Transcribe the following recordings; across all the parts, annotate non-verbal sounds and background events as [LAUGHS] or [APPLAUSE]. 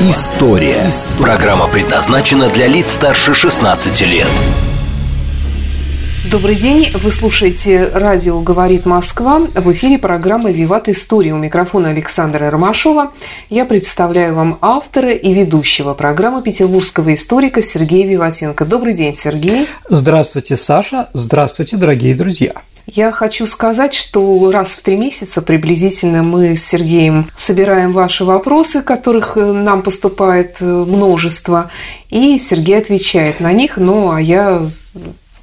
История». Программа предназначена для лиц старше 16 лет. Добрый день, вы слушаете радио «Говорит Москва». В эфире программа «Виват История». У микрофона Александра Ромашова. Я представляю вам автора и ведущего программы петербургского историка Сергея Виватенко. Добрый день, Сергей. Здравствуйте, Саша. Здравствуйте, дорогие друзья. Я хочу сказать, что раз в три месяца приблизительно мы с Сергеем собираем ваши вопросы, которых э, нам поступает э, множество, и Сергей отвечает на них, ну а я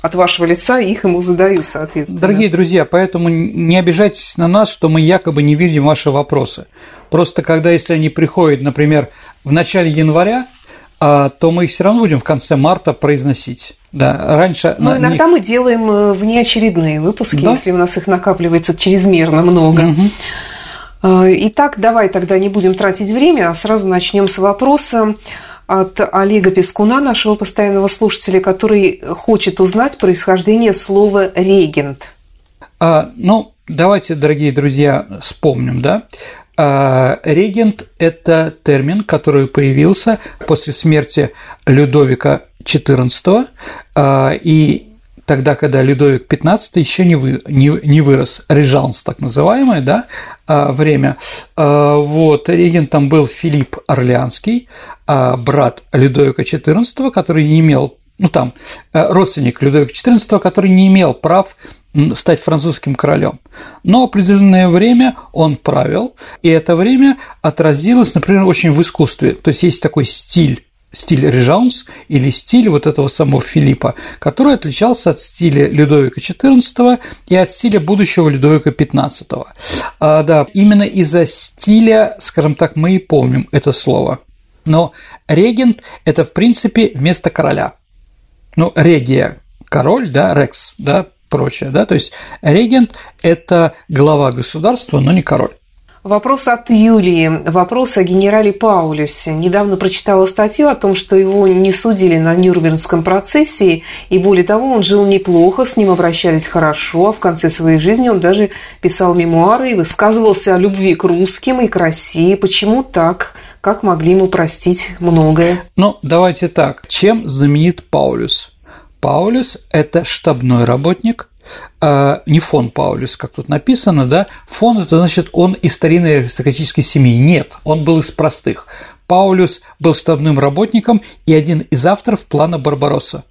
от вашего лица их ему задаю, соответственно. Дорогие друзья, поэтому не обижайтесь на нас, что мы якобы не видим ваши вопросы. Просто когда, если они приходят, например, в начале января, а, то мы их все равно будем в конце марта произносить. Да, раньше. Ну, иногда них... мы делаем э, внеочередные выпуски, да? если у нас их накапливается чрезмерно много. Угу. Итак, давай тогда не будем тратить время, а сразу начнем с вопроса от Олега Пескуна, нашего постоянного слушателя, который хочет узнать происхождение слова регент. А, ну, давайте, дорогие друзья, вспомним, да. А, регент – это термин, который появился после смерти Людовика XIV, а, и тогда, когда Людовик XV еще не, вы, не, не вырос, режанс так называемое, да, а, время. Вот, регентом был Филипп Орлеанский, брат Людовика XIV, который не имел ну там, э, родственник Людовика XIV, который не имел прав стать французским королем. Но определенное время он правил, и это время отразилось, например, очень в искусстве. То есть есть такой стиль стиль Режанс или стиль вот этого самого Филиппа, который отличался от стиля Людовика XIV и от стиля будущего Людовика XV. А, да, именно из-за стиля, скажем так, мы и помним это слово. Но регент – это, в принципе, вместо короля. Ну, регия – король, да, рекс, да, прочее, да, то есть регент – это глава государства, но не король. Вопрос от Юлии. Вопрос о генерале Паулюсе. Недавно прочитала статью о том, что его не судили на Нюрнбергском процессе, и более того, он жил неплохо, с ним обращались хорошо, а в конце своей жизни он даже писал мемуары и высказывался о любви к русским и к России. Почему так? Как могли ему простить многое? Ну, давайте так. Чем знаменит Паулюс? Паулюс – это штабной работник, не фон Паулюс, как тут написано, да, фон – это значит, он из старинной аристократической семьи. Нет, он был из простых. Паулюс был штабным работником и один из авторов плана Барбаросса.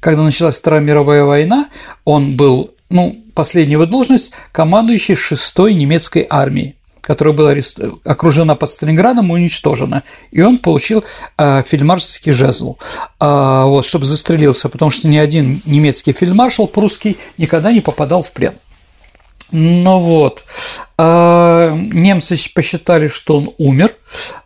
Когда началась Вторая мировая война, он был, ну, последняя должность – командующий шестой немецкой армией которая была окружена под Сталинградом уничтожена. И он получил э, фельдмаршальский жезл, э, вот, чтобы застрелился, потому что ни один немецкий фельдмаршал прусский никогда не попадал в плен. Ну вот, а, немцы посчитали, что он умер,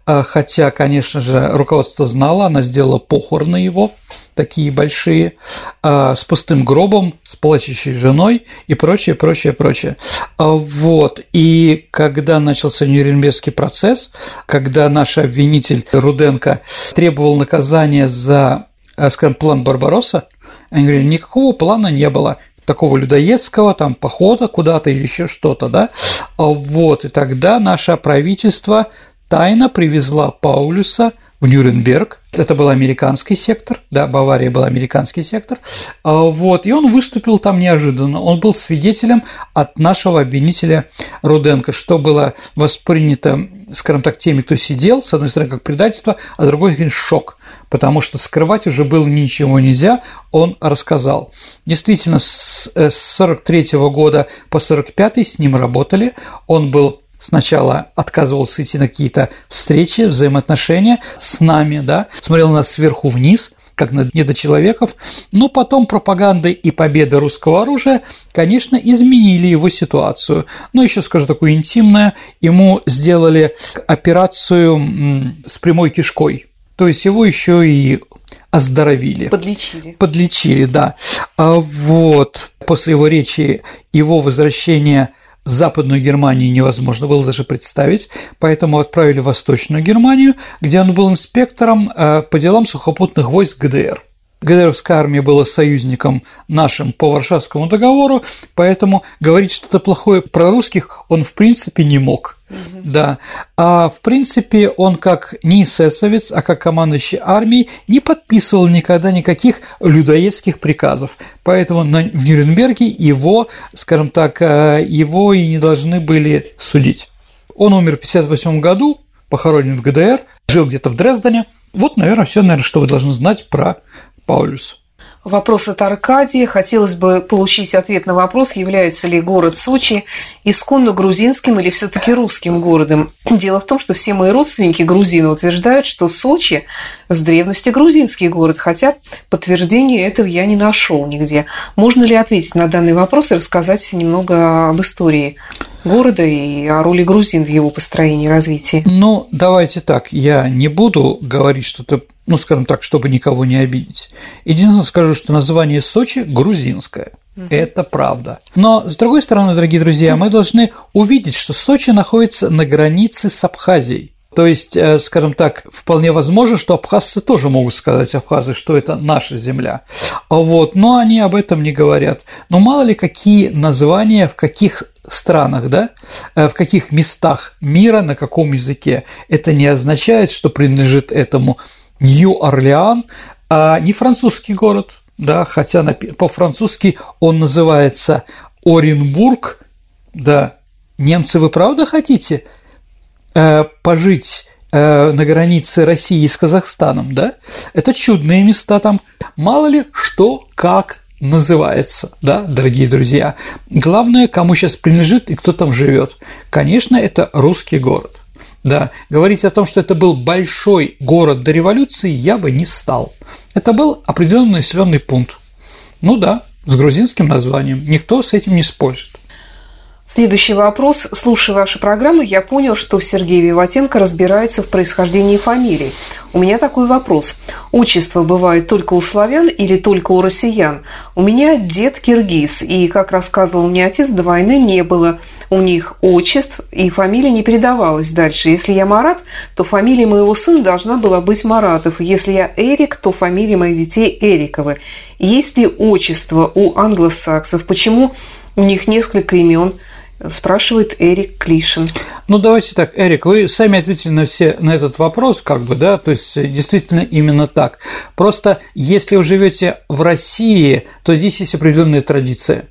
а, хотя, конечно же, руководство знало, она сделала похороны его, такие большие, а, с пустым гробом, с плачущей женой и прочее, прочее, прочее. Вот, и когда начался Нюрнбергский процесс, когда наш обвинитель Руденко требовал наказания за скажем, план Барбаросса, они говорили, никакого плана не было, такого людоедского там похода куда-то или еще что-то, да, вот, и тогда наше правительство тайно привезла Паулюса в Нюрнберг, это был американский сектор, да, Бавария был американский сектор, а, вот, и он выступил там неожиданно, он был свидетелем от нашего обвинителя Руденко, что было воспринято, скажем так, теми, кто сидел, с одной стороны, как предательство, а с другой стороны, шок, потому что скрывать уже было ничего нельзя, он рассказал. Действительно, с 43 -го года по 45 с ним работали, он был сначала отказывался идти на какие-то встречи, взаимоотношения с нами, да, смотрел на нас сверху вниз, как на недочеловеков, но потом пропаганда и победа русского оружия, конечно, изменили его ситуацию. Но еще скажу такое интимное, ему сделали операцию с прямой кишкой, то есть его еще и оздоровили. Подлечили. Подлечили, да. А вот после его речи его возвращение в Западную Германию невозможно было даже представить, поэтому отправили в Восточную Германию, где он был инспектором э, по делам сухопутных войск ГДР. ГДРовская армия была союзником нашим по Варшавскому договору, поэтому говорить что-то плохое про русских он в принципе не мог. Угу. Да. А в принципе он как не эсэсовец, а как командующий армией не подписывал никогда никаких людоедских приказов. Поэтому в Нюрнберге его, скажем так, э, его и не должны были судить. Он умер в 1958 году, похоронен в ГДР, жил где-то в Дрездене. Вот, наверное, все, наверное, что вы должны знать про Паулюс. Вопрос от Аркадия. Хотелось бы получить ответ на вопрос, является ли город Сочи исконно грузинским или все таки русским городом. [CLEARS THROAT] Дело в том, что все мои родственники грузины утверждают, что Сочи с древности грузинский город, хотя подтверждения этого я не нашел нигде. Можно ли ответить на данный вопрос и рассказать немного об истории города и о роли грузин в его построении и развитии? Ну, давайте так, я не буду говорить что-то ну, скажем так, чтобы никого не обидеть. Единственное скажу, что название Сочи грузинское. Это правда. Но, с другой стороны, дорогие друзья, мы должны увидеть, что Сочи находится на границе с Абхазией. То есть, э, скажем так, вполне возможно, что абхазцы тоже могут сказать абхазы, что это наша земля. Вот, но они об этом не говорят. Но мало ли какие названия в каких странах, да, э, в каких местах мира, на каком языке. Это не означает, что принадлежит этому Нью-Орлеан, а не французский город, да, хотя по-французски он называется Оренбург, да. Немцы, вы правда хотите э, пожить э, на границе России с Казахстаном, да? Это чудные места там. Мало ли что, как называется, да, дорогие друзья. Главное, кому сейчас принадлежит и кто там живет. Конечно, это русский город. Да, говорить о том, что это был большой город до революции, я бы не стал. Это был определенный населенный пункт. Ну да, с грузинским названием. Никто с этим не спорит. Следующий вопрос. Слушая ваши программы, я понял, что Сергей Виватенко разбирается в происхождении фамилий. У меня такой вопрос. Отчество бывает только у славян или только у россиян? У меня дед киргиз, и, как рассказывал мне отец, до войны не было – у них отчеств, и фамилия не передавалась дальше. Если я Марат, то фамилия моего сына должна была быть Маратов. Если я Эрик, то фамилия моих детей Эриковы. Есть ли отчество у англосаксов? Почему у них несколько имен? Спрашивает Эрик Клишин. Ну, давайте так, Эрик, вы сами ответили на, все, на этот вопрос, как бы, да, то есть действительно именно так. Просто если вы живете в России, то здесь есть определенная традиция.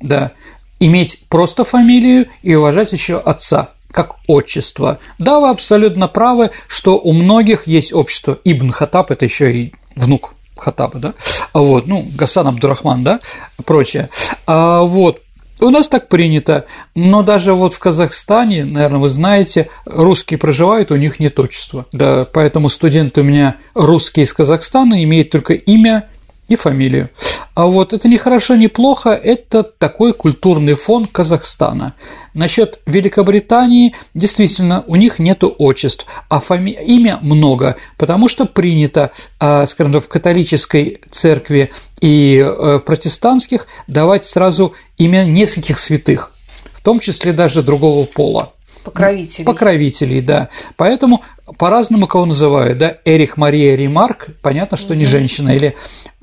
Да, иметь просто фамилию и уважать еще отца как отчество. Да, вы абсолютно правы, что у многих есть общество. Ибн Хатаб – это еще и внук Хатаба, да, вот, ну, Гасан Абдурахман, да, прочее. А, вот, у нас так принято, но даже вот в Казахстане, наверное, вы знаете, русские проживают, у них нет отчества. Да, поэтому студенты у меня русские из Казахстана имеют только имя и фамилию. А вот это не хорошо, не плохо, это такой культурный фон Казахстана. Насчет Великобритании, действительно, у них нет отчеств, а фами... имя много, потому что принято, а, скажем так, в католической церкви и э, в протестантских давать сразу имя нескольких святых, в том числе даже другого пола. Покровителей. Покровителей, да. Поэтому по-разному кого называют, да, Эрих Мария Ремарк, понятно, что не женщина, или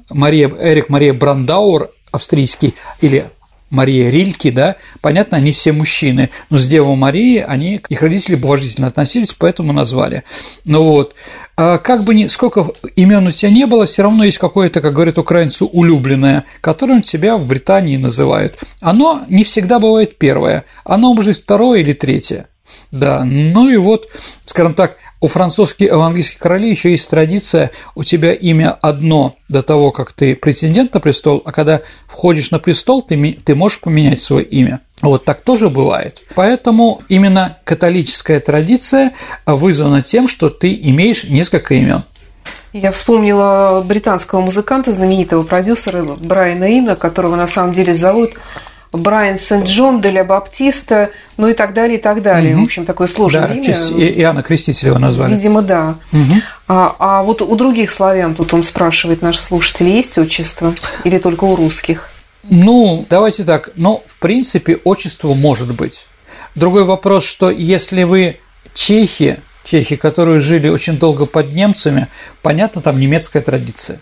Мария, Эрик Мария Брандауэр австрийский или Мария Рильки, да, понятно, они все мужчины, но с Девой Марией они, их родители уважительно относились, поэтому назвали. Ну вот, а как бы ни, сколько имен у тебя не было, все равно есть какое-то, как говорят украинцы, улюбленное, которое тебя в Британии называют. Оно не всегда бывает первое, оно может быть второе или третье. Да, ну и вот, скажем так, у французских, у английских королей еще есть традиция, у тебя имя одно до того, как ты претендент на престол, а когда входишь на престол, ты, ты можешь поменять свое имя. Вот так тоже бывает. Поэтому именно католическая традиция вызвана тем, что ты имеешь несколько имен. Я вспомнила британского музыканта, знаменитого продюсера Брайана Ина, которого на самом деле зовут Брайан Сент-Джон, Деля Баптиста, ну и так далее, и так далее. Угу. В общем, такое сложное да, имя. Иоанна Крестителя его назвали. Видимо, да. Угу. А, а вот у других славян, тут он спрашивает, наши слушатели, есть отчество или только у русских? Ну, давайте так. Ну, в принципе, отчество может быть. Другой вопрос, что если вы чехи, чехи, которые жили очень долго под немцами, понятно, там немецкая традиция.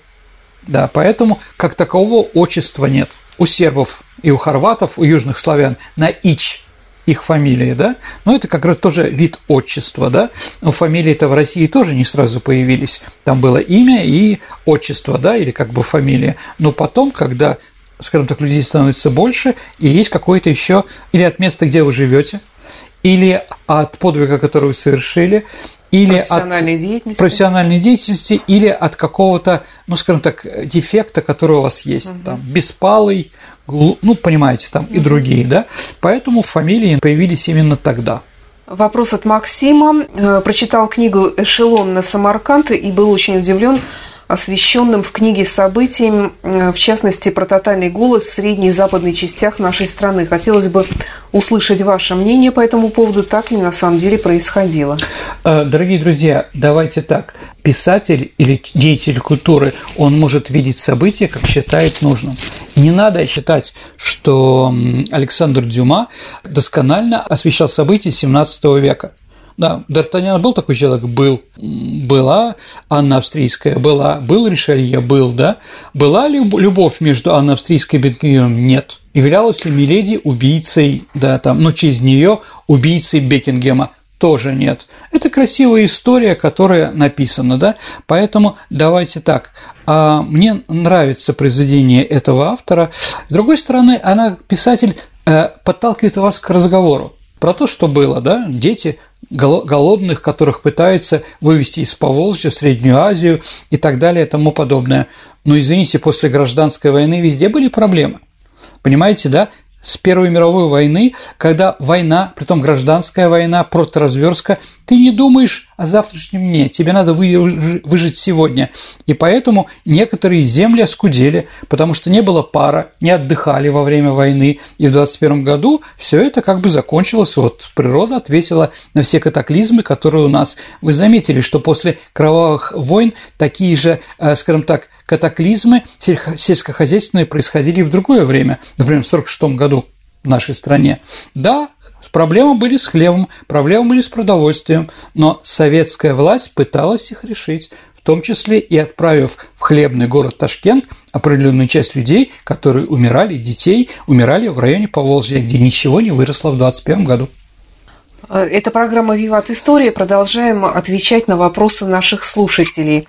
Да, поэтому как такового отчества нет. У сербов и у хорватов, у южных славян на ич их фамилии, да, но это как раз тоже вид отчества, да, но фамилии-то в России тоже не сразу появились, там было имя и отчество, да, или как бы фамилия, но потом, когда скажем так, людей становится больше, и есть какое-то еще или от места, где вы живете, или от подвига, который вы совершили, или профессиональной от деятельности. профессиональной деятельности, или от какого-то, ну, скажем так, дефекта, который у вас есть, угу. там, беспалый, ну, понимаете, там угу. и другие, да, поэтому фамилии появились именно тогда. Вопрос от Максима. Э, прочитал книгу «Эшелон на Самарканд» и был очень удивлен освещенным в книге событиям, э, в частности, про тотальный голод в средней и западной частях нашей страны. Хотелось бы услышать ваше мнение по этому поводу, так ли на самом деле происходило. Э, дорогие друзья, давайте так. Писатель или деятель культуры, он может видеть события, как считает нужным. Не надо считать, что Александр Дюма досконально освещал события XVII века. Да, Д'Артаньян был такой человек? Был. Была Анна Австрийская? Была. Был Ришелье? Был, да? Была ли любовь между Анной Австрийской и Бекингемом? Нет. Являлась ли Миледи убийцей, да, там, но через нее убийцей Бекингема? тоже нет. Это красивая история, которая написана, да, поэтому давайте так. А мне нравится произведение этого автора. С другой стороны, она, писатель, э, подталкивает вас к разговору про то, что было, да, дети голодных, которых пытаются вывести из Поволжья в Среднюю Азию и так далее и тому подобное. Но, извините, после гражданской войны везде были проблемы. Понимаете, да? с Первой мировой войны, когда война, притом гражданская война, проторазверстка, ты не думаешь о завтрашнем дне, тебе надо выжить сегодня. И поэтому некоторые земли оскудели, потому что не было пара, не отдыхали во время войны. И в 21 году все это как бы закончилось. Вот природа ответила на все катаклизмы, которые у нас. Вы заметили, что после кровавых войн такие же, э, скажем так, катаклизмы сельскохозяйственные происходили в другое время, например, в 1946 году в нашей стране. Да, проблемы были с хлебом, проблемы были с продовольствием, но советская власть пыталась их решить, в том числе и отправив в хлебный город Ташкент определенную часть людей, которые умирали, детей, умирали в районе Поволжья, где ничего не выросло в 2021 году. Это программа «Виват История». Продолжаем отвечать на вопросы наших слушателей.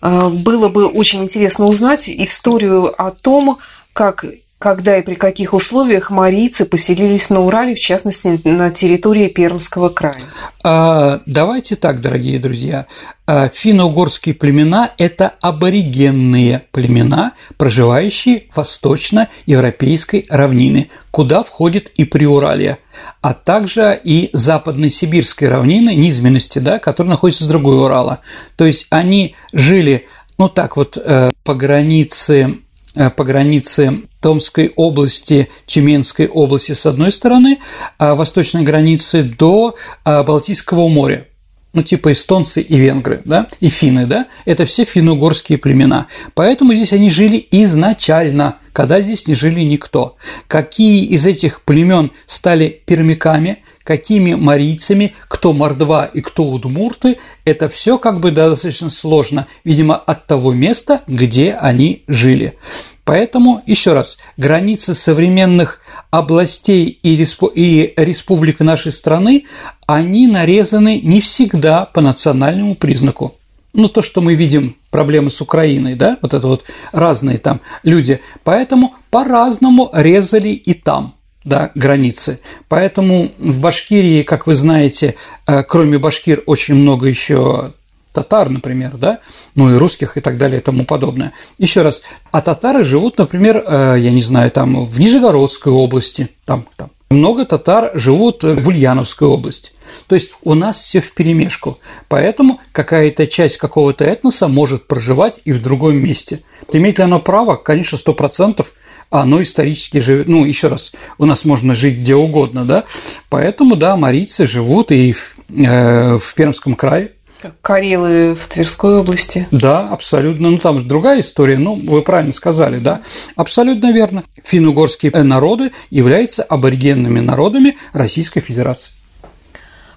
А, было бы очень интересно узнать историю о том, как когда и при каких условиях марийцы поселились на Урале, в частности, на территории Пермского края? А, давайте так, дорогие друзья. А, финно-угорские племена – это аборигенные племена, проживающие восточно-европейской равнины, куда входит и Приуралье, а также и западно-сибирской равнины, низменности, да, которые находятся с другой Урала. То есть они жили, ну так вот, э, по границе по границе Томской области, Тюменской области с одной стороны, а восточной границы до э, Балтийского моря. Ну, типа эстонцы и венгры, да, и финны, да, это все финно-угорские племена. Поэтому здесь они жили изначально, когда здесь не жили никто. Какие из этих племен стали пермяками, какими марийцами, кто мордва и кто удмурты, это все как бы достаточно сложно, видимо, от того места, где они жили. Поэтому, еще раз, границы современных областей и, респу и республик нашей страны, они нарезаны не всегда по национальному признаку. Ну, то, что мы видим, проблемы с Украиной, да, вот это вот разные там люди, поэтому по-разному резали и там – да, границы. Поэтому в Башкирии, как вы знаете, э, кроме башкир очень много еще татар, например, да, ну и русских и так далее и тому подобное. Еще раз, а татары живут, например, э, я не знаю, там в Нижегородской области, там, там. Много татар живут в Ульяновской области. То есть у нас все в перемешку. Поэтому какая-то часть какого-то этноса может проживать и в другом месте. Имеет ли оно право? Конечно, сто процентов оно исторически живет. Ну, еще раз, у нас можно жить где угодно, да, поэтому, да, марийцы живут и в, э, в Пермском крае, Карелы в Тверской области. Да, абсолютно. Ну, там же другая история, ну, вы правильно сказали, да. Абсолютно верно. Финно-угорские народы являются аборигенными народами Российской Федерации.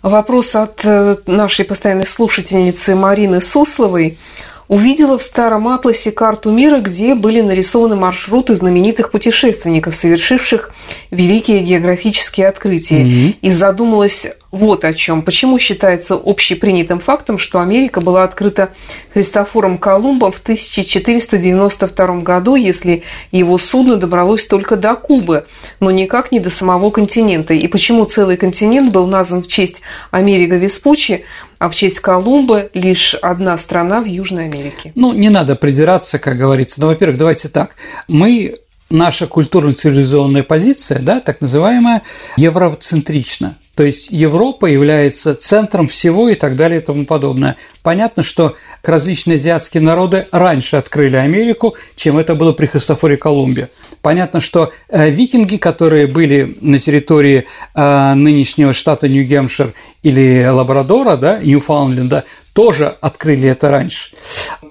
Вопрос от э, нашей постоянной слушательницы Марины Сусловой увидела в старом атласе карту мира, где были нарисованы маршруты знаменитых путешественников, совершивших великие географические открытия, mm-hmm. и задумалась вот о чем. Почему считается общепринятым фактом, что Америка была открыта Христофором Колумбом в 1492 году, если его судно добралось только до Кубы, но никак не до самого континента? И почему целый континент был назван в честь Америка Веспуччи, а в честь Колумба лишь одна страна в Южной Америке? Ну, не надо придираться, как говорится. Но, во-первых, давайте так. Мы наша культурно-цивилизационная позиция, да, так называемая, евроцентрична. То есть Европа является центром всего и так далее и тому подобное. Понятно, что различные азиатские народы раньше открыли Америку, чем это было при Христофоре Колумбе. Понятно, что э, викинги, которые были на территории э, нынешнего штата Нью-Гемпшир или Лабрадора, да, Ньюфаундленда, тоже открыли это раньше.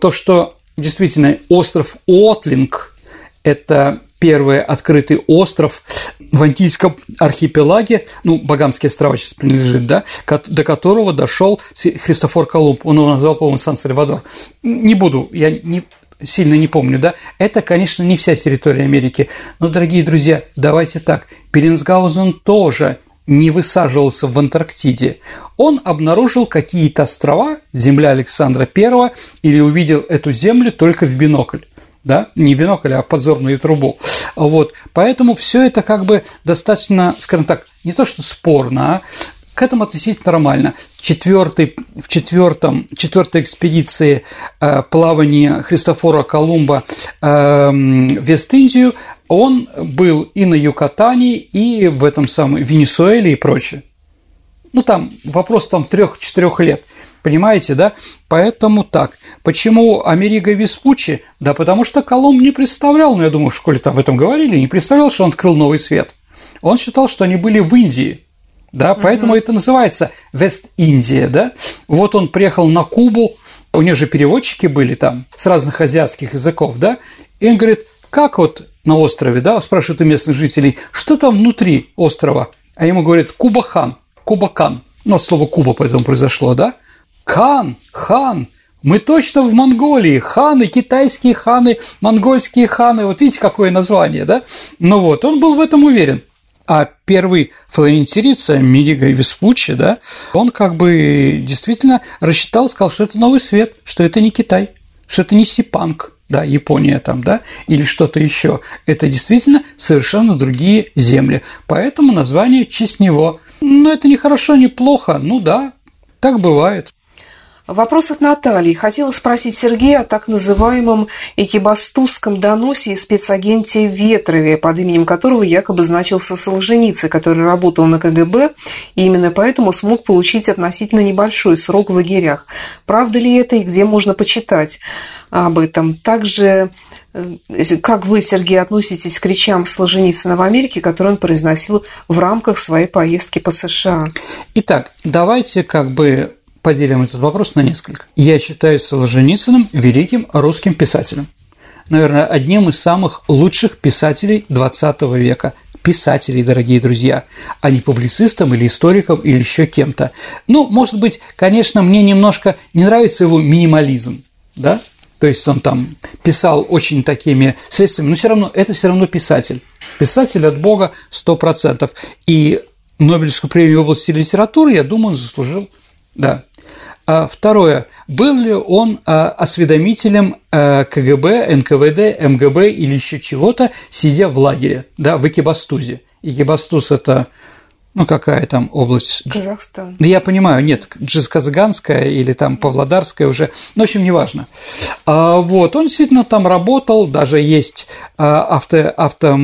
То, что действительно остров Отлинг – это первый открытый остров в Антильском архипелаге, ну, Багамские острова сейчас принадлежит, да, до которого дошел Христофор Колумб, он его назвал, по-моему, Сан-Сальвадор. Не буду, я не, сильно не помню, да, это, конечно, не вся территория Америки, но, дорогие друзья, давайте так, Перенсгаузен тоже не высаживался в Антарктиде. Он обнаружил какие-то острова, земля Александра I, или увидел эту землю только в бинокль да, не бинокль, а в подзорную трубу. Вот, поэтому все это как бы достаточно, скажем так, не то что спорно, а к этому относительно нормально. Четвертый, в четвертом, четвертой экспедиции э, плавания Христофора Колумба э, в Вест-Индию он был и на Юкатане, и в этом самом Венесуэле и прочее. Ну, там вопрос там трех-четырех лет. Понимаете, да? Поэтому так. Почему Америго Веспуччи? Да потому что Колумб не представлял, ну, я думаю, в школе там об этом говорили, не представлял, что он открыл новый свет. Он считал, что они были в Индии, да, поэтому угу. это называется Вест-Индия, да. Вот он приехал на Кубу, у него же переводчики были там с разных азиатских языков, да, и он говорит, как вот на острове, да, спрашивают у местных жителей, что там внутри острова, а ему говорят Кубахан, Кубакан, ну, от слова Куба поэтому произошло, да, Хан, хан, мы точно в Монголии, ханы, китайские ханы, монгольские ханы, вот видите, какое название, да? Ну вот, он был в этом уверен. А первый флорентирица Мидига Веспуччи, да, он как бы действительно рассчитал, сказал, что это новый свет, что это не Китай, что это не Сипанг, да, Япония там, да, или что-то еще. Это действительно совершенно другие земли. Поэтому название честь него. Но это не хорошо, не плохо, ну да, так бывает. Вопрос от Натальи. Хотела спросить Сергея о так называемом экибастузском доносе и спецагенте Ветрове, под именем которого якобы значился Солженицын, который работал на КГБ и именно поэтому смог получить относительно небольшой срок в лагерях. Правда ли это и где можно почитать об этом? Также э, как вы, Сергей, относитесь к речам Солженицына в Америке, которые он произносил в рамках своей поездки по США? Итак, давайте как бы поделим этот вопрос на несколько. Я считаю Солженицыным великим русским писателем. Наверное, одним из самых лучших писателей XX века. Писателей, дорогие друзья, а не публицистом или историком или еще кем-то. Ну, может быть, конечно, мне немножко не нравится его минимализм, да, то есть он там писал очень такими средствами, но все равно это все равно писатель. Писатель от Бога 100%. И Нобелевскую премию в области литературы, я думаю, он заслужил. Да. А второе. Был ли он а, осведомителем а, КГБ, НКВД, МГБ или еще чего-то, сидя в лагере, да, в Экибастузе? Экибастуз – это ну, какая там область? Казахстан. Да я понимаю, нет, Джизказганская или там Павлодарская уже, ну, в общем, неважно. А, вот, он действительно там работал, даже есть а, авто, авто,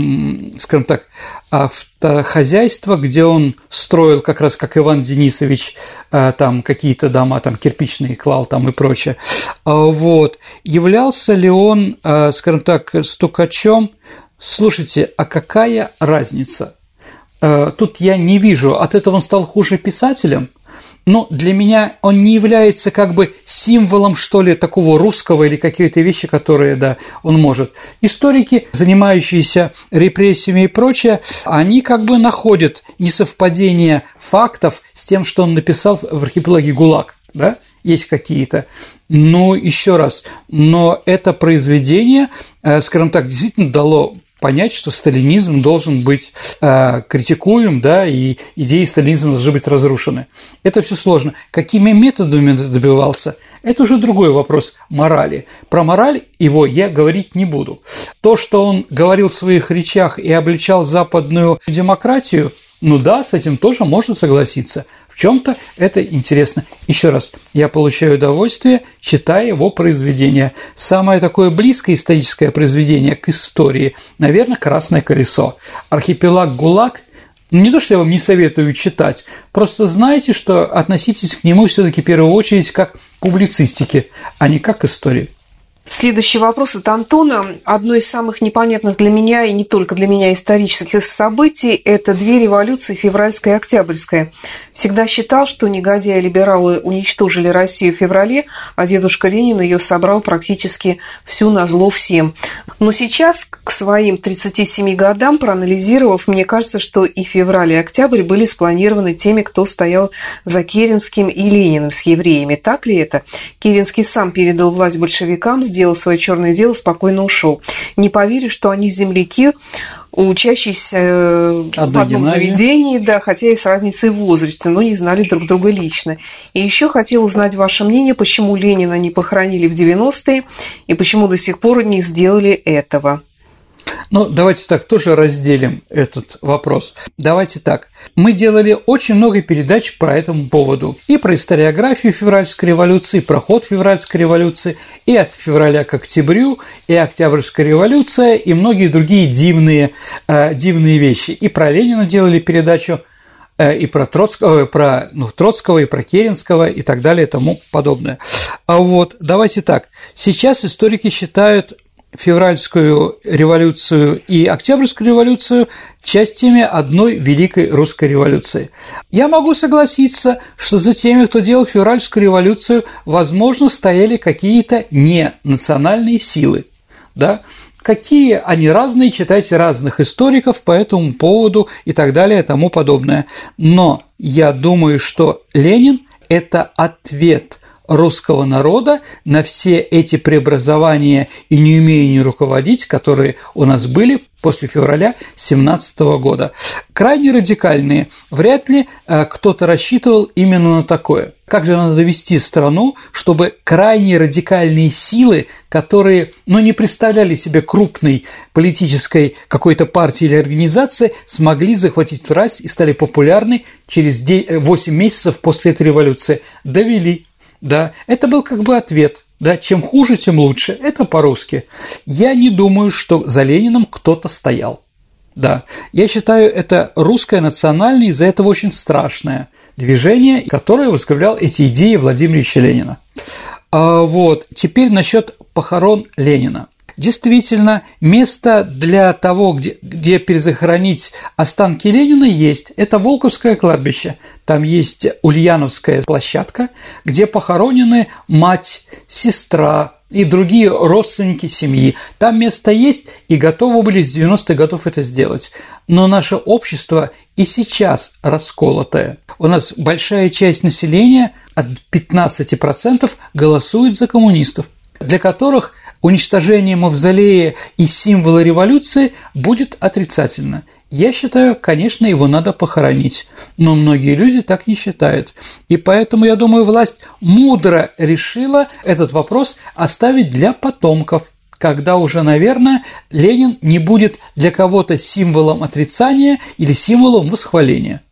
скажем так, автохозяйство, где он строил как раз как Иван Денисович а, там какие-то дома, там кирпичные клал там и прочее. А, вот, являлся ли он, скажем так, стукачом Слушайте, а какая разница? Э, тут я не вижу, от этого он стал хуже писателем, но для меня он не является как бы символом, что ли, такого русского или какие-то вещи, которые, да, он может. Историки, занимающиеся репрессиями и прочее, они как бы находят несовпадение фактов с тем, что он написал в архипелаге ГУЛАГ, да, есть какие-то. Но еще раз, но это произведение, э, скажем так, действительно дало понять, что сталинизм должен быть э, критикуем, да, и идеи сталинизма должны быть разрушены. Это все сложно. Какими методами добивался, это уже другой вопрос морали. Про мораль его я говорить не буду. То, что он говорил в своих речах и обличал западную демократию, ну да, с этим тоже можно согласиться. В чем-то это интересно. Еще раз, я получаю удовольствие, читая его произведения. Самое такое близкое историческое произведение к истории, наверное, «Красное колесо». Архипелаг ГУЛАГ ну, не то, что я вам не советую читать, просто знайте, что относитесь к нему все-таки в первую очередь как к публицистике, а не как к истории. Следующий вопрос от Антона. Одно из самых непонятных для меня и не только для меня исторических событий – это две революции, февральская и октябрьская. Всегда считал, что негодяи-либералы уничтожили Россию в феврале, а дедушка Ленин ее собрал практически всю на зло всем. Но сейчас, к своим 37 годам, проанализировав, мне кажется, что и февраль, и октябрь были спланированы теми, кто стоял за Керенским и Лениным с евреями. Так ли это? Керенский сам передал власть большевикам, сделал свое черное дело, спокойно ушел. Не поверю, что они земляки, учащиеся э, Одной в одном гимназии. заведении, да, хотя и с разницей в возрасте, но не знали друг друга лично. И еще хотел узнать ваше мнение, почему Ленина не похоронили в 90-е и почему до сих пор не сделали этого. Ну, давайте так тоже разделим этот вопрос. Давайте так. Мы делали очень много передач по этому поводу. И про историографию февральской революции, про ход февральской революции, и от февраля к октябрю, и Октябрьская революция, и многие другие дивные, э, дивные вещи. И про Ленина делали передачу э, и про Троцкого, э, про ну, Троцкого, и про Керенского, и так далее, и тому подобное. А вот давайте так. Сейчас историки считают февральскую революцию и октябрьскую революцию частями одной великой русской революции. Я могу согласиться, что за теми, кто делал февральскую революцию, возможно, стояли какие-то не национальные силы, да, какие они разные, читайте разных историков по этому поводу и так далее и тому подобное. Но я думаю, что Ленин – это ответ русского народа на все эти преобразования и неумение руководить, которые у нас были после февраля 2017 года. Крайне радикальные. Вряд ли э, кто-то рассчитывал именно на такое. Как же надо довести страну, чтобы крайне радикальные силы, которые ну, не представляли себе крупной политической какой-то партии или организации, смогли захватить власть и стали популярны через 8 месяцев после этой революции, довели да, это был как бы ответ, да, чем хуже, тем лучше, это по-русски. Я не думаю, что за Лениным кто-то стоял. Да, я считаю, это русское национальное, из-за этого очень страшное движение, которое возглавлял эти идеи Владимира Ильича Ленина. А вот, теперь насчет похорон Ленина. Действительно, место для того, где, где перезахоронить останки Ленина есть. Это Волковское кладбище. Там есть Ульяновская площадка, где похоронены мать, сестра, и другие родственники семьи. Там место есть, и готовы были с 90-х годов это сделать. Но наше общество и сейчас расколотое. У нас большая часть населения, от 15%, голосует за коммунистов для которых уничтожение мавзолея и символа революции будет отрицательно. Я считаю, конечно, его надо похоронить, но многие люди так не считают. И поэтому, я думаю, власть мудро решила этот вопрос оставить для потомков, когда уже, наверное, Ленин не будет для кого-то символом отрицания или символом восхваления.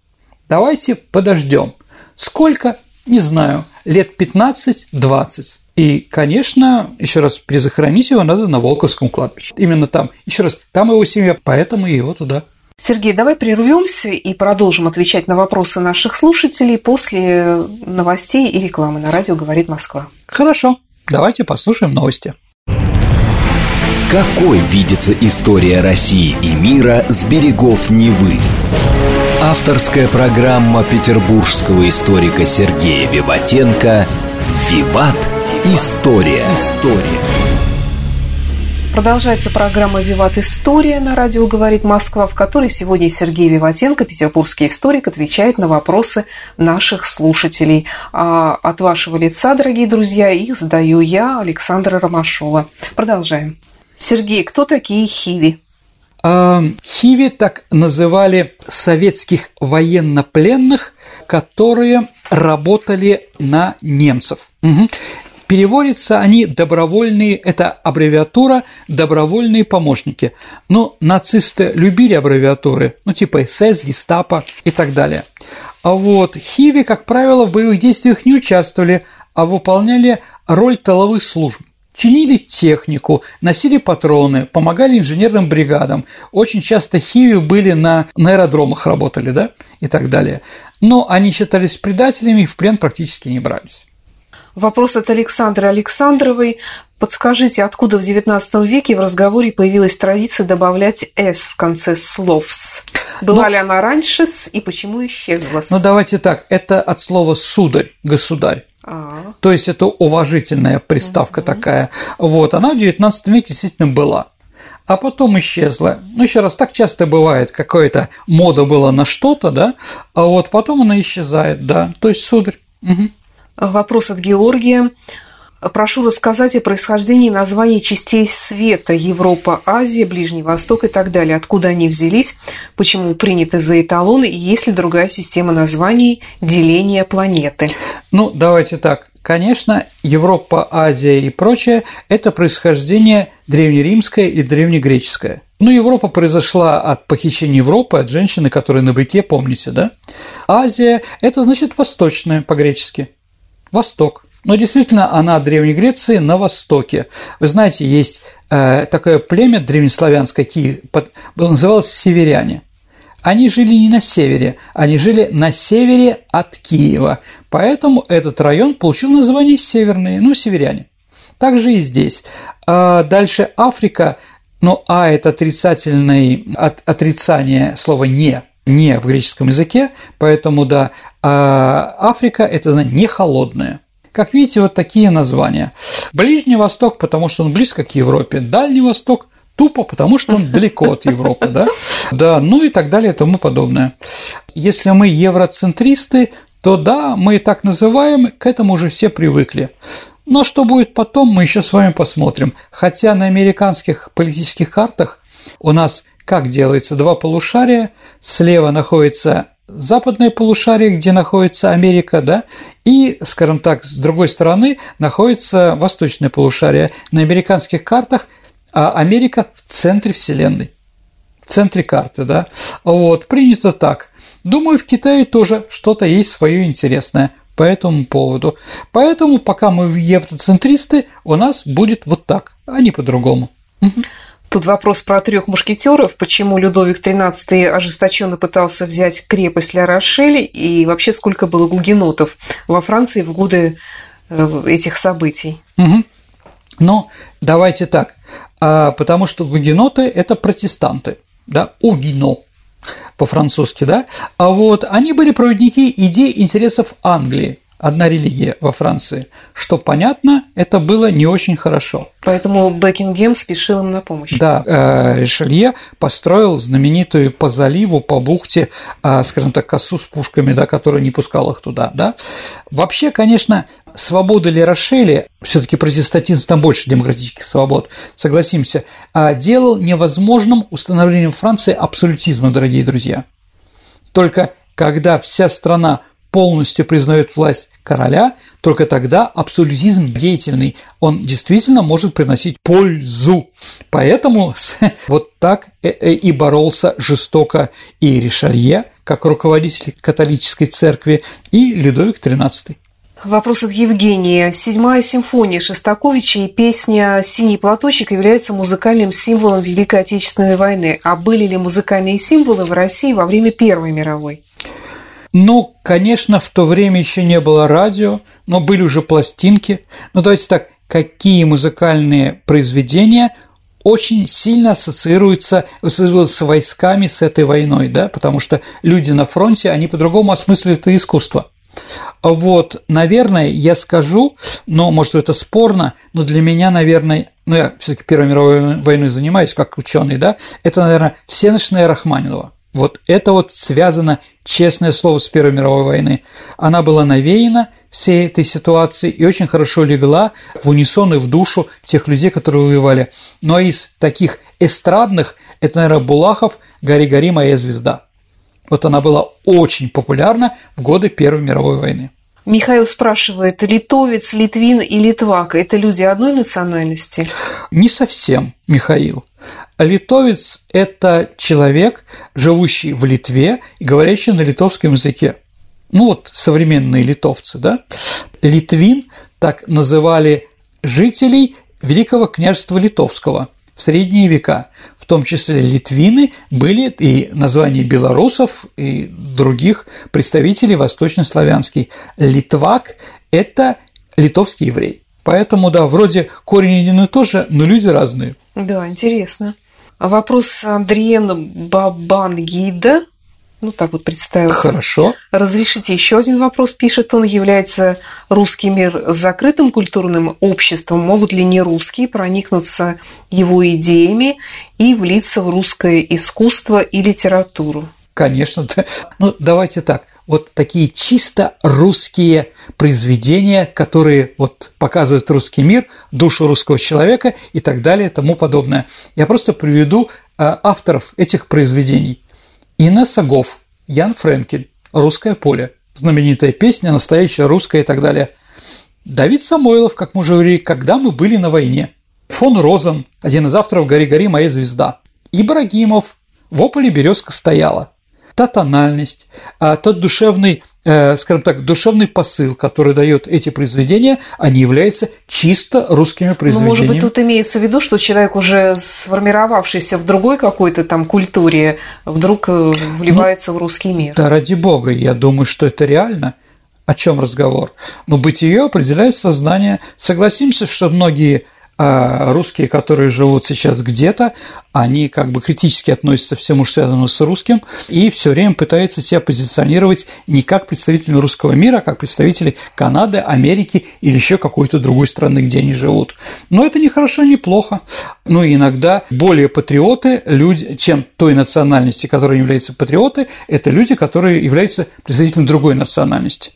Давайте подождем. Сколько? Не знаю. Лет 15-20. И, конечно, еще раз, перезахоронить его надо на Волковском кладбище. Именно там. Еще раз, там его семья, поэтому его туда. Сергей, давай прервемся и продолжим отвечать на вопросы наших слушателей после новостей и рекламы на радио «Говорит Москва». Хорошо, давайте послушаем новости. Какой видится история России и мира с берегов Невы? Авторская программа петербургского историка Сергея Виватенко «Виват. История». История. Продолжается программа «Виват История» на радио «Говорит Москва», в которой сегодня Сергей Виватенко, петербургский историк, отвечает на вопросы наших слушателей. А от вашего лица, дорогие друзья, их задаю я, Александра Ромашова. Продолжаем. Сергей, кто такие хиви? А, хиви так называли советских военнопленных, которые работали на немцев. Угу. Переводятся они добровольные, это аббревиатура добровольные помощники. Но нацисты любили аббревиатуры, ну типа СС, Гестапо и так далее. А вот хиви, как правило, в боевых действиях не участвовали, а выполняли роль тыловых служб чинили технику, носили патроны, помогали инженерным бригадам. Очень часто хиви были на, на аэродромах работали, да, и так далее. Но они считались предателями и в плен практически не брались. Вопрос от Александры Александровой. Подскажите, откуда в XIX веке в разговоре появилась традиция добавлять «с» в конце слов «с»? Была ну, ли она раньше «с» и почему исчезла «с»? Ну, давайте так, это от слова «сударь», «государь». А-а-а. То есть это уважительная приставка угу. такая. Вот, она в XIX веке действительно была а потом исчезла. Ну, еще раз, так часто бывает, какая-то мода была на что-то, да, а вот потом она исчезает, да, то есть сударь. Угу. Вопрос от Георгия. Прошу рассказать о происхождении названий частей света Европа, Азия, Ближний Восток и так далее. Откуда они взялись, почему приняты за эталоны и есть ли другая система названий деления планеты? Ну, давайте так. Конечно, Европа, Азия и прочее – это происхождение древнеримское и древнегреческое. Ну, Европа произошла от похищения Европы, от женщины, которая на быке, помните, да? Азия – это значит восточная по-гречески. Восток. Но действительно, она Древней Греции на востоке. Вы знаете, есть э, такое племя древнеславянское, Киев, под, называлось северяне. Они жили не на севере, они жили на севере от Киева, поэтому этот район получил название Северный, ну, северяне. Также и здесь. А дальше Африка, но А – это отрицательное от, отрицание слова «не», не в греческом языке, поэтому, да, а Африка – это не холодная. Как видите, вот такие названия. Ближний Восток, потому что он близко к Европе, Дальний Восток тупо, потому что он [LAUGHS] далеко от Европы, да? Да, ну и так далее и тому подобное. Если мы евроцентристы, то да, мы и так называем, к этому уже все привыкли. Но что будет потом, мы еще с вами посмотрим. Хотя на американских политических картах у нас как делается? Два полушария, слева находится западное полушарие, где находится Америка, да, и, скажем так, с другой стороны находится восточное полушарие. На американских картах а Америка в центре Вселенной, в центре карты, да, вот, принято так. Думаю, в Китае тоже что-то есть свое интересное по этому поводу. Поэтому, пока мы евроцентристы, у нас будет вот так, а не по-другому. Тут вопрос про трех мушкетеров. Почему Людовик XIII ожесточенно пытался взять крепость Ля Рошель и вообще сколько было гугенотов во Франции в годы э, этих событий? Угу. Но давайте так, а, потому что гугеноты – это протестанты, да, угино по-французски, да, а вот они были проводники идей интересов Англии, одна религия во Франции. Что понятно, это было не очень хорошо. Поэтому Бекингем спешил им на помощь. Да, э, Ришелье построил знаменитую по заливу, по бухте, э, скажем так, косу с пушками, да, которая не пускала их туда. Да. Вообще, конечно, свобода ли Рошели, все таки протестантизм там больше демократических свобод, согласимся, а делал невозможным установлением Франции абсолютизма, дорогие друзья. Только когда вся страна полностью признает власть короля, только тогда абсолютизм деятельный, он действительно может приносить пользу. Поэтому [LAUGHS] вот так э, э, и боролся жестоко и Ришелье, как руководитель католической церкви, и Людовик XIII. Вопрос от Евгения. Седьмая симфония Шостаковича и песня «Синий платочек» является музыкальным символом Великой Отечественной войны. А были ли музыкальные символы в России во время Первой мировой? Ну, конечно, в то время еще не было радио, но были уже пластинки. Но давайте так, какие музыкальные произведения очень сильно ассоциируется с войсками с этой войной, да, потому что люди на фронте, они по-другому осмысливают это искусство. Вот, наверное, я скажу, но, может, это спорно, но для меня, наверное, ну, я все таки Первой мировой войной занимаюсь как ученый, да, это, наверное, всеночная Рахманинова. Вот это вот связано, честное слово, с Первой мировой войны. Она была навеяна всей этой ситуации и очень хорошо легла в унисон и в душу тех людей, которые воевали. Но из таких эстрадных, это, наверное, Булахов «Гори-гори, моя звезда». Вот она была очень популярна в годы Первой мировой войны. Михаил спрашивает, литовец, литвин и литвак – это люди одной национальности? Не совсем, Михаил. Литовец – это человек, живущий в Литве и говорящий на литовском языке. Ну вот современные литовцы, да? Литвин так называли жителей Великого княжества Литовского в средние века в том числе литвины, были и названия белорусов и других представителей восточнославянский. Литвак – это литовский еврей. Поэтому, да, вроде корень один и тот же, но люди разные. Да, интересно. А вопрос Андриена Бабангида ну, так вот представился. Хорошо. Разрешите еще один вопрос, пишет он. Является русский мир закрытым культурным обществом? Могут ли не русские проникнуться его идеями и влиться в русское искусство и литературу? Конечно. Ну, давайте так. Вот такие чисто русские произведения, которые вот показывают русский мир, душу русского человека и так далее и тому подобное. Я просто приведу э, авторов этих произведений. Инна Сагов, Ян Френкель, «Русское поле», знаменитая песня, настоящая русская и так далее. Давид Самойлов, как мы уже говорили, «Когда мы были на войне». Фон Розен, один из авторов «Гори-гори, моя звезда». Ибрагимов, «В ополе березка стояла». Та тональность, а тот душевный Э, скажем так, душевный посыл, который дает эти произведения, они являются чисто русскими произведениями. Ну, может быть, тут имеется в виду, что человек уже сформировавшийся в другой какой-то там культуре, вдруг э, вливается ну, в русский мир. Да, ради бога, я думаю, что это реально. О чем разговор? Но бытие определяет сознание. Согласимся, что многие а русские, которые живут сейчас где-то, они как бы критически относятся к всему, что связано с русским, и все время пытаются себя позиционировать не как представители русского мира, а как представители Канады, Америки или еще какой-то другой страны, где они живут. Но это не хорошо, не плохо. Но иногда более патриоты, люди, чем той национальности, которая является патриоты, это люди, которые являются представителями другой национальности.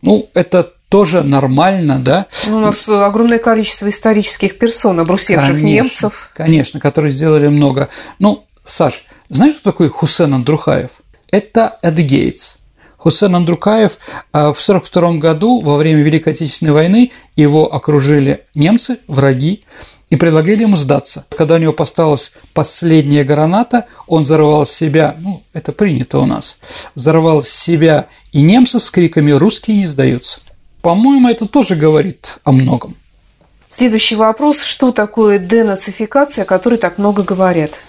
Ну, это тоже нормально, да. Ну, у нас огромное количество исторических персон, обрусевших конечно, немцев. Конечно, которые сделали много. Ну, Саш, знаешь, кто такой Хусен Андрухаев? Это Эд Гейтс. Хусен Андрукаев а, в 1942 году во время Великой Отечественной войны его окружили немцы, враги, и предлагали ему сдаться. Когда у него поставилась последняя граната, он взорвал себя, ну, это принято у нас, взорвал себя и немцев с криками «русские не сдаются». По-моему, это тоже говорит о многом. Следующий вопрос. Что такое денацификация, о которой так много говорят?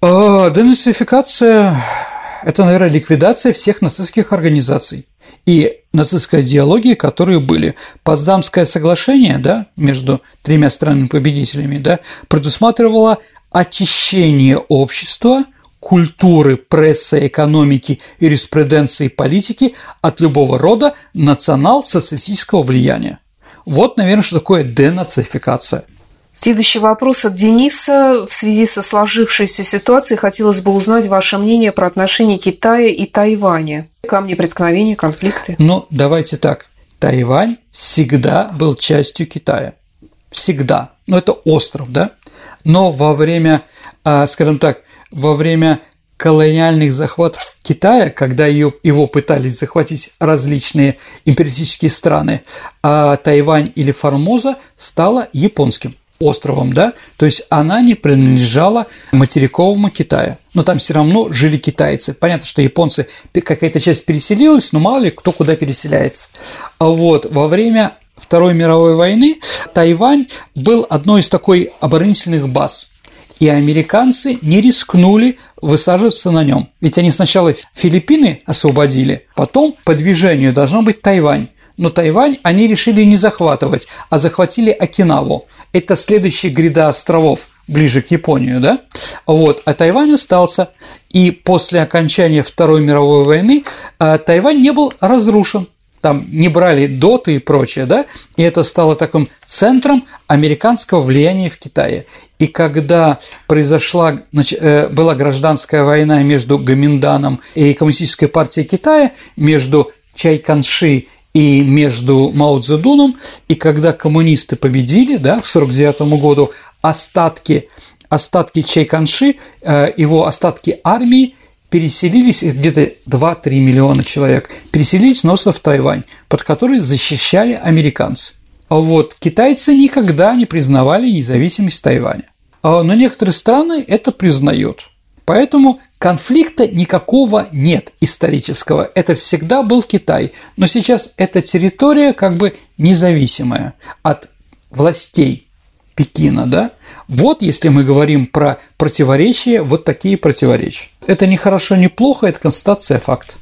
А, денацификация – это, наверное, ликвидация всех нацистских организаций и нацистской идеологии, которые были. Потсдамское соглашение да, между тремя странами-победителями да, предусматривало очищение общества культуры, прессы, экономики, юриспруденции, политики от любого рода национал-социалистического влияния. Вот, наверное, что такое денацификация. Следующий вопрос от Дениса. В связи со сложившейся ситуацией хотелось бы узнать ваше мнение про отношения Китая и Тайваня. Камни преткновения, конфликты. Ну, давайте так. Тайвань всегда был частью Китая. Всегда. Но это остров, да? Но во время, а, скажем так, во время колониальных захватов Китая, когда его пытались захватить различные империалистические страны, а Тайвань или Формоза стала японским островом, да, то есть она не принадлежала материковому Китаю, но там все равно жили китайцы. Понятно, что японцы какая-то часть переселилась, но мало ли кто куда переселяется. А вот во время Второй мировой войны Тайвань был одной из такой оборонительных баз – и американцы не рискнули высаживаться на нем. Ведь они сначала Филиппины освободили, потом по движению должно быть Тайвань. Но Тайвань они решили не захватывать, а захватили Окинаву. Это следующая гряда островов ближе к Японию, да, вот, а Тайвань остался, и после окончания Второй мировой войны а, Тайвань не был разрушен, там не брали доты и прочее, да, и это стало таким центром американского влияния в Китае. И когда произошла, э, была гражданская война между Гаминданом и Коммунистической партией Китая, между Чай Канши и между Мао Цзэдуном, и когда коммунисты победили, да, к 1949 году, остатки, остатки Чай Канши, э, его остатки армии переселились, где-то 2-3 миллиона человек, переселились снова в Тайвань, под который защищали американцы. А вот китайцы никогда не признавали независимость Тайваня. А но некоторые страны это признают. Поэтому конфликта никакого нет исторического. Это всегда был Китай. Но сейчас эта территория как бы независимая от властей Пекина, да? Вот если мы говорим про противоречия, вот такие противоречия. Это не хорошо, не плохо, это констатация факта.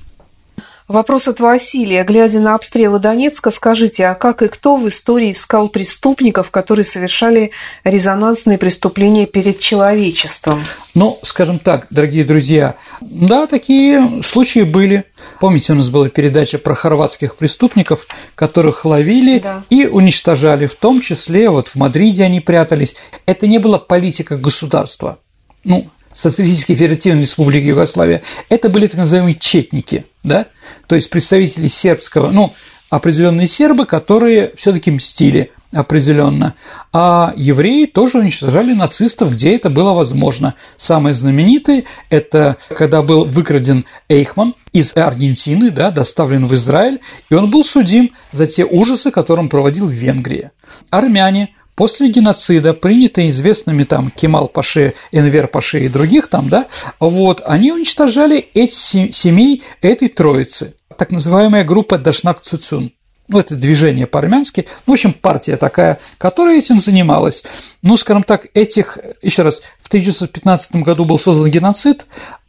Вопрос от Василия. Глядя на обстрелы Донецка, скажите, а как и кто в истории искал преступников, которые совершали резонансные преступления перед человечеством? Ну, скажем так, дорогие друзья, да, такие случаи были. Помните, у нас была передача про хорватских преступников, которых ловили да. и уничтожали, в том числе вот в Мадриде они прятались. Это не была политика государства. Ну, Социалистической Федеративной Республики Югославия, это были так называемые четники, да, то есть представители сербского, ну, определенные сербы, которые все-таки мстили определенно, а евреи тоже уничтожали нацистов, где это было возможно. Самый знаменитый – это когда был выкраден Эйхман из Аргентины, да, доставлен в Израиль, и он был судим за те ужасы, которые он проводил в Венгрии. Армяне После геноцида, принятые известными там Кемал Паше, Энвер Паше и других там, да, вот, они уничтожали эти семей этой троицы, так называемая группа Дашнак Цуцун. Ну, это движение по-армянски, ну, в общем, партия такая, которая этим занималась. Ну, скажем так, этих, еще раз, в 1915 году был создан геноцид,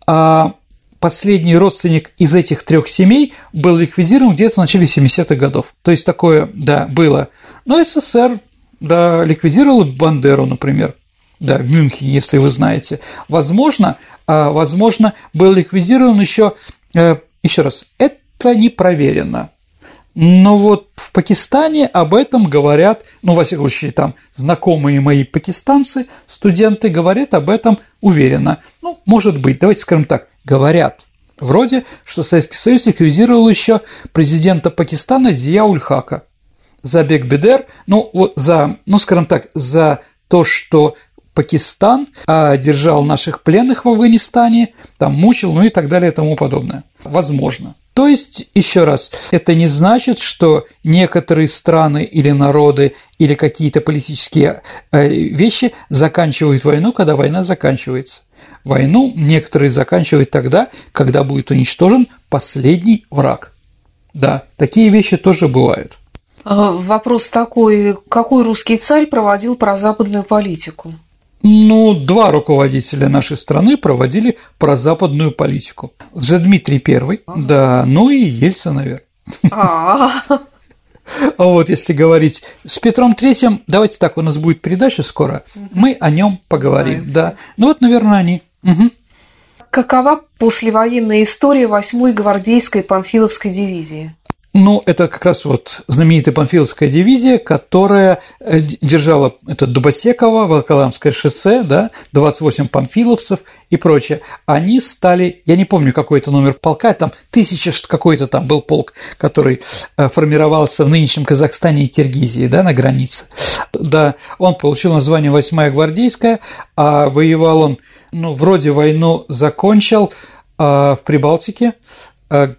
а последний родственник из этих трех семей был ликвидирован где-то в начале 70-х годов. То есть такое, да, было. Но СССР да, ликвидировал Бандеру, например, да, в Мюнхене, если вы знаете. Возможно, а, возможно, был ликвидирован еще, э, еще раз, это не проверено. Но вот в Пакистане об этом говорят, ну, во всяком случае, там знакомые мои пакистанцы, студенты говорят об этом уверенно. Ну, может быть, давайте скажем так, говорят. Вроде, что Советский Союз ликвидировал еще президента Пакистана Зия Ульхака за Бекбедер, ну, вот за, ну, скажем так, за то, что Пакистан а, держал наших пленных в Афганистане, там мучил, ну и так далее и тому подобное. Возможно. То есть, еще раз, это не значит, что некоторые страны или народы или какие-то политические э, вещи заканчивают войну, когда война заканчивается. Войну некоторые заканчивают тогда, когда будет уничтожен последний враг. Да, такие вещи тоже бывают. А, вопрос такой, какой русский царь проводил прозападную политику? Ну, два руководителя нашей страны проводили прозападную политику. Дмитрий Первый, да, ну и Ельцин, наверное. А, а вот если говорить с Петром Третьим, давайте так, у нас будет передача скоро, мы о нем поговорим, да. Ну вот, наверное, они. Угу. Какова послевоенная история 8-й гвардейской Панфиловской дивизии? Ну, это как раз вот знаменитая Панфиловская дивизия, которая э, держала это Дубосеково, Волоколамское шоссе, да, 28 панфиловцев и прочее. Они стали, я не помню какой то номер полка, там тысяча какой-то там был полк, который э, формировался в нынешнем Казахстане и Киргизии, да, на границе. Да, он получил название 8-я гвардейская, а воевал он, ну, вроде войну закончил а, в Прибалтике,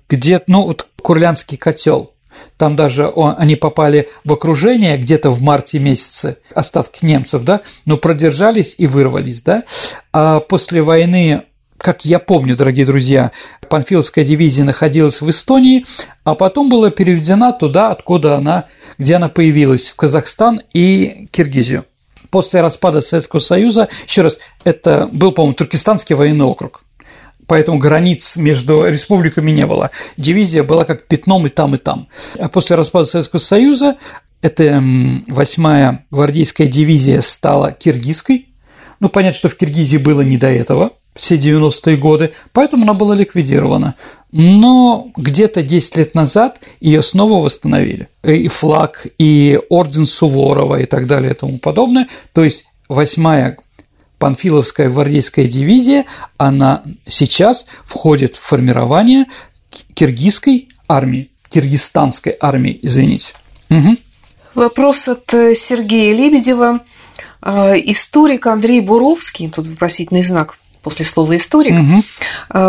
где, ну, вот Курлянский котел. Там даже он, они попали в окружение где-то в марте месяце, остатки немцев, да, но продержались и вырвались, да. А после войны как я помню, дорогие друзья, Панфиловская дивизия находилась в Эстонии, а потом была переведена туда, откуда она, где она появилась, в Казахстан и Киргизию. После распада Советского Союза, еще раз, это был, по-моему, Туркестанский военный округ поэтому границ между республиками не было. Дивизия была как пятном и там, и там. А после распада Советского Союза эта восьмая гвардейская дивизия стала киргизской, Ну, понятно, что в Киргизии было не до этого, все 90-е годы, поэтому она была ликвидирована. Но где-то 10 лет назад ее снова восстановили. И флаг, и орден Суворова, и так далее, и тому подобное. То есть восьмая Панфиловская гвардейская дивизия, она сейчас входит в формирование киргизской армии, киргизстанской армии, извините. Угу. Вопрос от э, Сергея Лебедева. А, историк Андрей Буровский, тут вопросительный знак после слова историк, угу.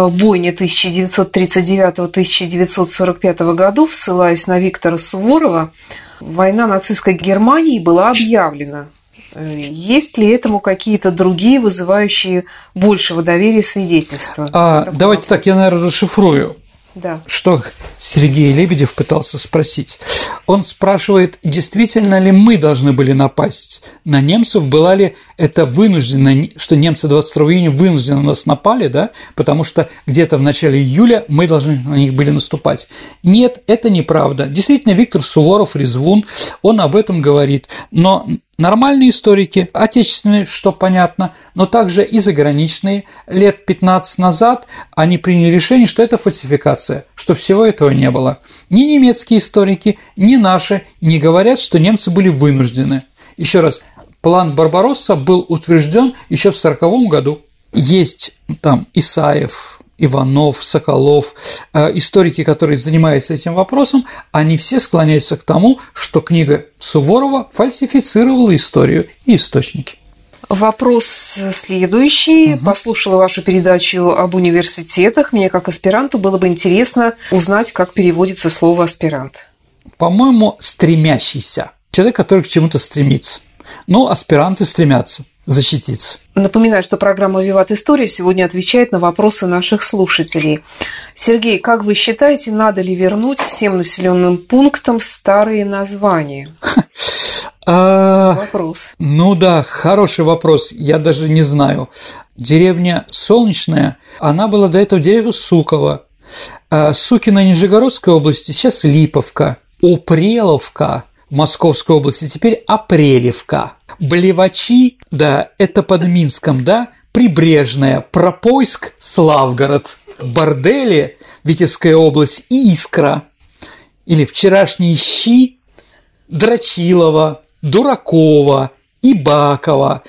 бойня 1939-1945 годов, ссылаясь на Виктора Суворова, война нацистской Германии была объявлена. Э, есть ли этому какие-то другие, вызывающие большего доверия свидетельства? А, давайте вопрос. так, я, наверное, расшифрую. Да. Что Сергей Лебедев пытался спросить. Он спрашивает, действительно ли мы должны были напасть на немцев, была ли это вынуждено, что немцы 22 июня вынужденно на нас напали, да, потому что где-то в начале июля мы должны на них были наступать. Нет, это неправда. Действительно, Виктор Суворов, Резвун, он об этом говорит, но Нормальные историки, отечественные, что понятно, но также и заграничные, лет 15 назад они приняли решение, что это фальсификация, что всего этого не было. Ни немецкие историки, ни наши не говорят, что немцы были вынуждены. Еще раз, план Барбаросса был утвержден еще в 1940 году. Есть там Исаев, Иванов, Соколов, э, историки, которые занимаются этим вопросом, они все склоняются к тому, что книга Суворова фальсифицировала историю и источники. Вопрос следующий. Угу. Послушала вашу передачу об университетах. Мне, как аспиранту, было бы интересно узнать, как переводится слово аспирант. По-моему, стремящийся. Человек, который к чему-то стремится. Ну, аспиранты стремятся защититься. Напоминаю, что программа «Виват История» сегодня отвечает на вопросы наших слушателей. Сергей, как вы считаете, надо ли вернуть всем населенным пунктам старые названия? [LAUGHS] А, вопрос. Ну да, хороший вопрос. Я даже не знаю. Деревня Солнечная, она была до этого деревня Суково. А, Сукина Нижегородской области, сейчас Липовка, Упреловка Московской области, теперь Апрелевка. Блевачи, да, это под Минском, да, Прибрежная, Пропойск, Славгород, Бордели, Витебская область и Искра. Или вчерашние щи Драчилова, Дуракова, Ибакова,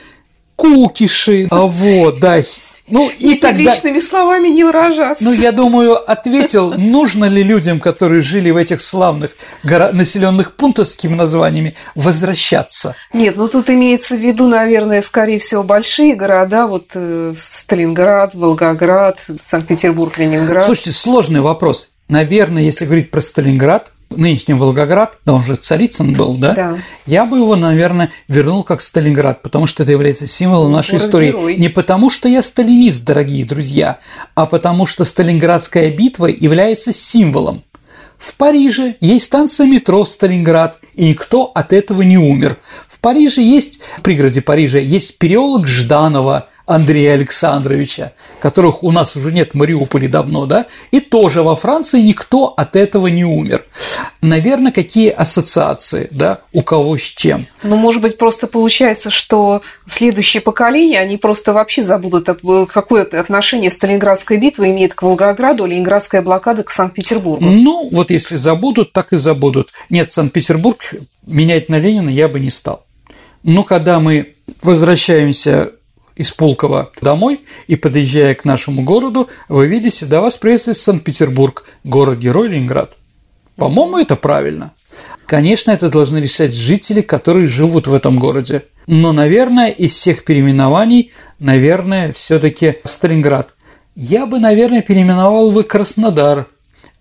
Кукиши, а вот, да, ну, и, и тогда... словами не выражаться. Ну, я думаю, ответил, нужно ли людям, которые жили в этих славных горо... населенных пунктах с такими названиями, возвращаться? Нет, ну тут имеется в виду, наверное, скорее всего, большие города, вот э, Сталинград, Волгоград, Санкт-Петербург, Ленинград. Слушайте, сложный вопрос. Наверное, если говорить про Сталинград, нынешний Волгоград, да он же Царицын был, да? Да. Я бы его, наверное, вернул как Сталинград, потому что это является символом нашей истории. Герой. Не потому что я сталинист, дорогие друзья, а потому что Сталинградская битва является символом. В Париже есть станция метро Сталинград, и никто от этого не умер. В Париже есть, в пригороде Парижа, есть переулок Жданова – Андрея Александровича, которых у нас уже нет в Мариуполе давно, да, и тоже во Франции никто от этого не умер. Наверное, какие ассоциации, да, у кого с чем. Ну, может быть, просто получается, что следующее поколение, они просто вообще забудут, какое отношение Сталинградская битва имеет к Волгограду, а Ленинградская блокада к Санкт-Петербургу. Ну, вот если забудут, так и забудут. Нет, Санкт-Петербург менять на Ленина я бы не стал. Но когда мы возвращаемся из Пулково домой и подъезжая к нашему городу, вы видите, до вас приветствует Санкт-Петербург, город-герой Ленинград. По-моему, это правильно. Конечно, это должны решать жители, которые живут в этом городе. Но, наверное, из всех переименований, наверное, все таки Сталинград. Я бы, наверное, переименовал бы Краснодар.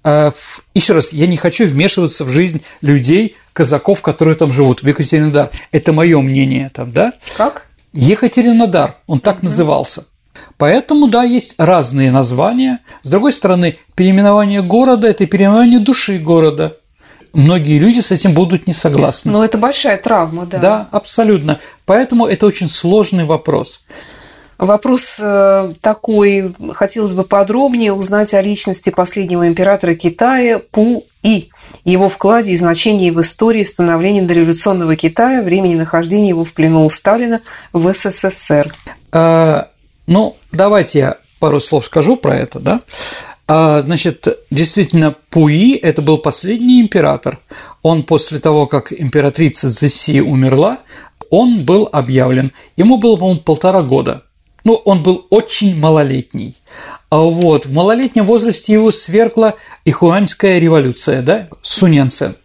А, еще раз, я не хочу вмешиваться в жизнь людей, казаков, которые там живут, в Екатеринодар. Это мое мнение там, да? Как? Екатеринодар, он так угу. назывался. Поэтому, да, есть разные названия. С другой стороны, переименование города – это переименование души города. Многие люди с этим будут не согласны. Но это большая травма, да. Да, абсолютно. Поэтому это очень сложный вопрос. Вопрос э, такой, хотелось бы подробнее узнать о личности последнего императора Китая Пу И, его вкладе и значении в истории становления дореволюционного Китая, времени нахождения его в плену у Сталина в СССР. А, ну, давайте я пару слов скажу про это, да. А, значит, действительно, Пуи – это был последний император. Он после того, как императрица Цзэси умерла, он был объявлен. Ему было, по-моему, полтора года. Ну, он был очень малолетний. А вот в малолетнем возрасте его свергла Ихуаньская революция, да, Суньян-сен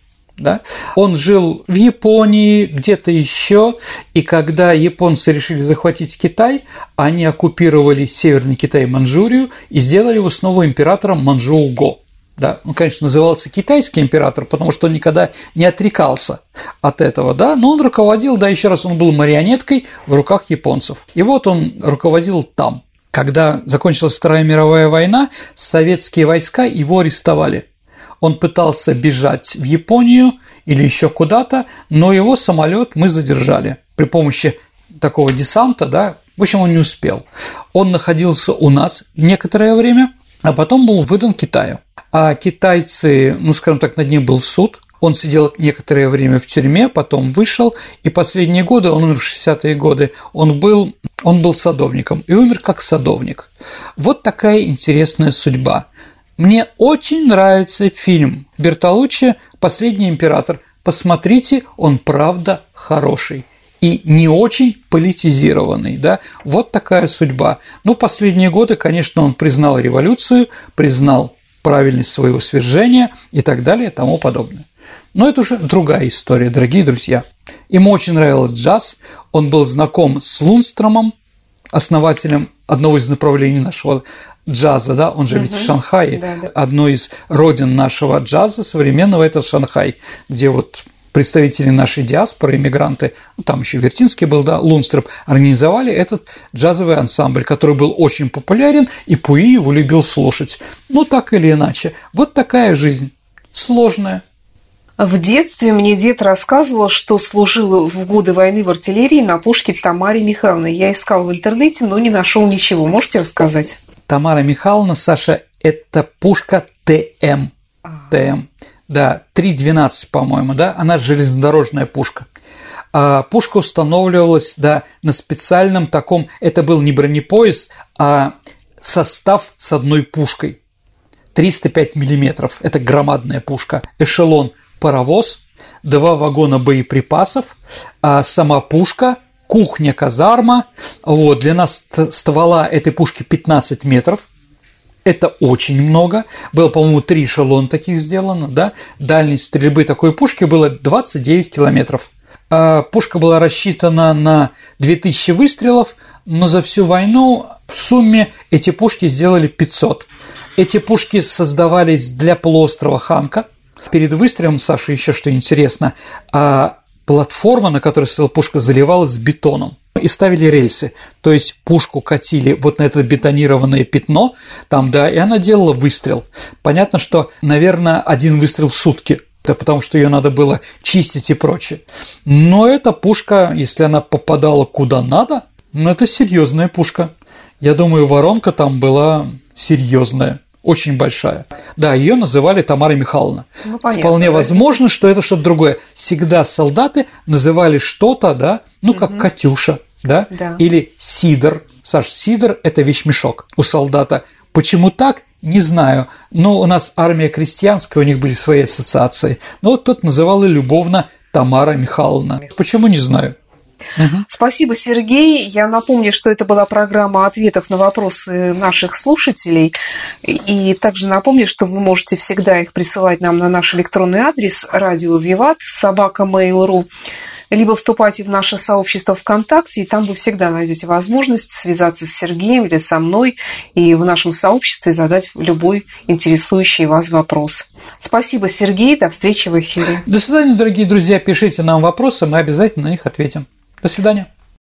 да? Он жил в Японии, где-то еще, и когда японцы решили захватить Китай, они оккупировали Северный Китай и Манчжурию и сделали его снова императором Манчжоу-го. Да, он, конечно, назывался китайский император, потому что он никогда не отрекался от этого, да, но он руководил, да, еще раз, он был марионеткой в руках японцев. И вот он руководил там. Когда закончилась Вторая мировая война, советские войска его арестовали он пытался бежать в Японию или еще куда-то, но его самолет мы задержали при помощи такого десанта, да, в общем, он не успел. Он находился у нас некоторое время, а потом был выдан Китаю. А китайцы, ну, скажем так, над ним был суд, он сидел некоторое время в тюрьме, потом вышел, и последние годы, он умер в 60-е годы, он был, он был садовником и умер как садовник. Вот такая интересная судьба. Мне очень нравится фильм Бертолуччи «Последний император». Посмотрите, он правда хороший и не очень политизированный, да, вот такая судьба. Ну, последние годы, конечно, он признал революцию, признал правильность своего свержения и так далее и тому подобное. Но это уже другая история, дорогие друзья. Ему очень нравился джаз, он был знаком с Лунстромом, основателем одного из направлений нашего джаза, да, он же угу. ведь в Шанхае, да, да. одно из родин нашего джаза современного – это Шанхай, где вот представители нашей диаспоры, иммигранты, ну, там еще Вертинский был, да, Лунстроп, организовали этот джазовый ансамбль, который был очень популярен, и Пуи его любил слушать. Ну, так или иначе. Вот такая жизнь. Сложная. В детстве мне дед рассказывал, что служил в годы войны в артиллерии на пушке Тамаре Михайловны. Я искал в интернете, но не нашел ничего. Можете рассказать? Тамара Михайловна, Саша, это пушка ТМ. ТМ. Да, 3.12, по-моему, да, она железнодорожная пушка. А пушка устанавливалась, да, на специальном таком, это был не бронепоезд, а состав с одной пушкой. 305 миллиметров, это громадная пушка, эшелон, паровоз, два вагона боеприпасов, а сама пушка – кухня, казарма. Вот, длина ствола этой пушки 15 метров. Это очень много. Было, по-моему, три эшелона таких сделано, да. Дальность стрельбы такой пушки было 29 километров. А пушка была рассчитана на 2000 выстрелов, но за всю войну в сумме эти пушки сделали 500. Эти пушки создавались для полуострова Ханка. Перед выстрелом, Саша, еще что интересно, а платформа, на которой стояла пушка, заливалась бетоном и ставили рельсы. То есть пушку катили вот на это бетонированное пятно, там, да, и она делала выстрел. Понятно, что, наверное, один выстрел в сутки, да потому что ее надо было чистить и прочее. Но эта пушка, если она попадала куда надо, ну это серьезная пушка. Я думаю, воронка там была серьезная очень большая. Да, ее называли Тамара Михайловна. Ну, понятно, Вполне да. возможно, что это что-то другое. Всегда солдаты называли что-то, да, ну как угу. Катюша, да? да, или Сидор. Саш, Сидор – это вещмешок у солдата. Почему так? Не знаю. Но у нас армия крестьянская, у них были свои ассоциации. Но вот тот называл ее любовно Тамара Михайловна. Почему не знаю? Угу. Спасибо, Сергей. Я напомню, что это была программа ответов на вопросы наших слушателей. И также напомню, что вы можете всегда их присылать нам на наш электронный адрес радио Виват собака mail.ru либо вступайте в наше сообщество ВКонтакте, и там вы всегда найдете возможность связаться с Сергеем или со мной и в нашем сообществе задать любой интересующий вас вопрос. Спасибо, Сергей. До встречи в эфире. До свидания, дорогие друзья. Пишите нам вопросы, мы обязательно на них ответим. До свидания.